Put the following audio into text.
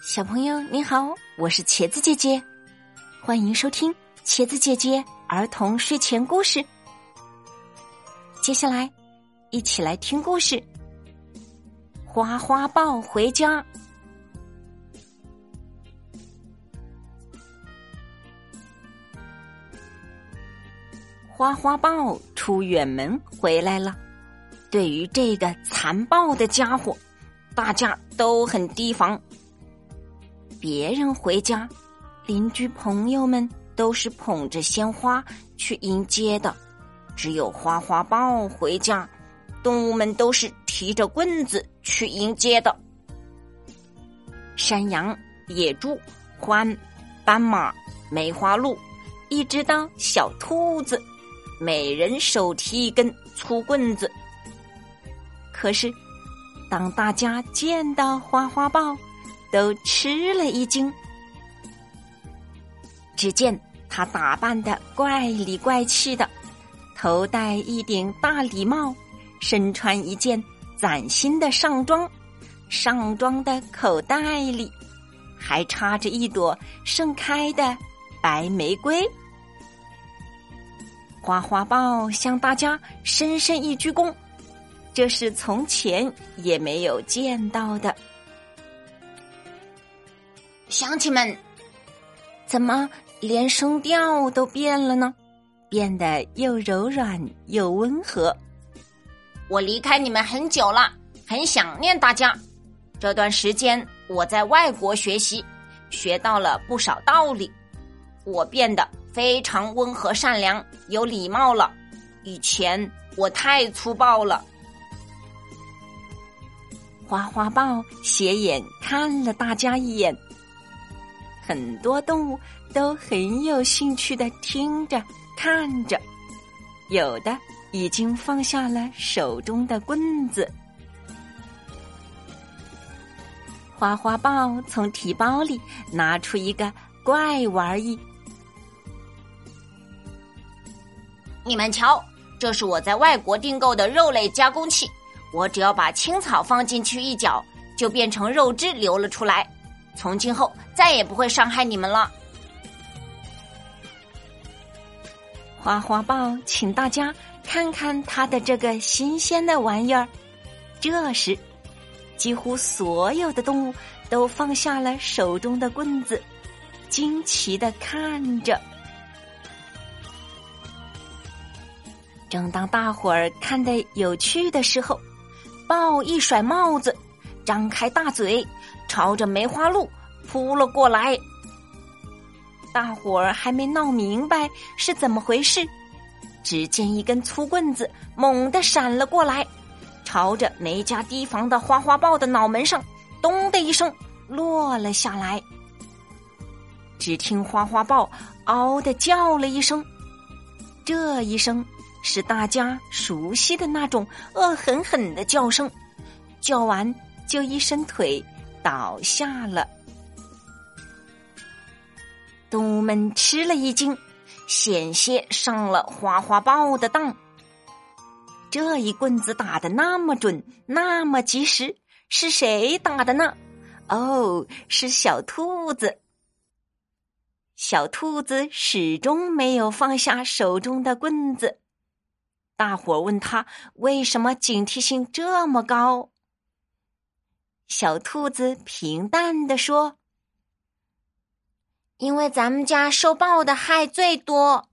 小朋友你好，我是茄子姐姐，欢迎收听茄子姐姐儿童睡前故事。接下来，一起来听故事。花花豹回家，花花豹出远门回来了。对于这个残暴的家伙，大家都很提防。别人回家，邻居朋友们都是捧着鲜花去迎接的；只有花花豹回家，动物们都是提着棍子去迎接的。山羊、野猪、獾、斑马、梅花鹿，一直到小兔子，每人手提一根粗棍子。可是，当大家见到花花豹，都吃了一惊。只见他打扮的怪里怪气的，头戴一顶大礼帽，身穿一件崭新的上装，上装的口袋里还插着一朵盛开的白玫瑰。花花豹向大家深深一鞠躬。这是从前也没有见到的，乡亲们，怎么连声调都变了呢？变得又柔软又温和。我离开你们很久了，很想念大家。这段时间我在外国学习，学到了不少道理。我变得非常温和善良、有礼貌了。以前我太粗暴了。花花豹斜眼看了大家一眼，很多动物都很有兴趣的听着看着，有的已经放下了手中的棍子。花花豹从提包里拿出一个怪玩意，你们瞧，这是我在外国订购的肉类加工器。我只要把青草放进去一搅，就变成肉汁流了出来。从今后再也不会伤害你们了。花花豹，请大家看看他的这个新鲜的玩意儿。这时，几乎所有的动物都放下了手中的棍子，惊奇的看着。正当大伙儿看得有趣的时候，豹一甩帽子，张开大嘴，朝着梅花鹿扑了过来。大伙儿还没闹明白是怎么回事，只见一根粗棍子猛地闪了过来，朝着没加提防的花花豹的脑门上“咚”的一声落了下来。只听花花豹“嗷”的叫了一声，这一声。是大家熟悉的那种恶狠狠的叫声，叫完就一伸腿倒下了。动物们吃了一惊，险些上了花花豹的当。这一棍子打的那么准，那么及时，是谁打的呢？哦，是小兔子。小兔子始终没有放下手中的棍子。大伙问他为什么警惕性这么高？小兔子平淡的说：“因为咱们家受豹的害最多。”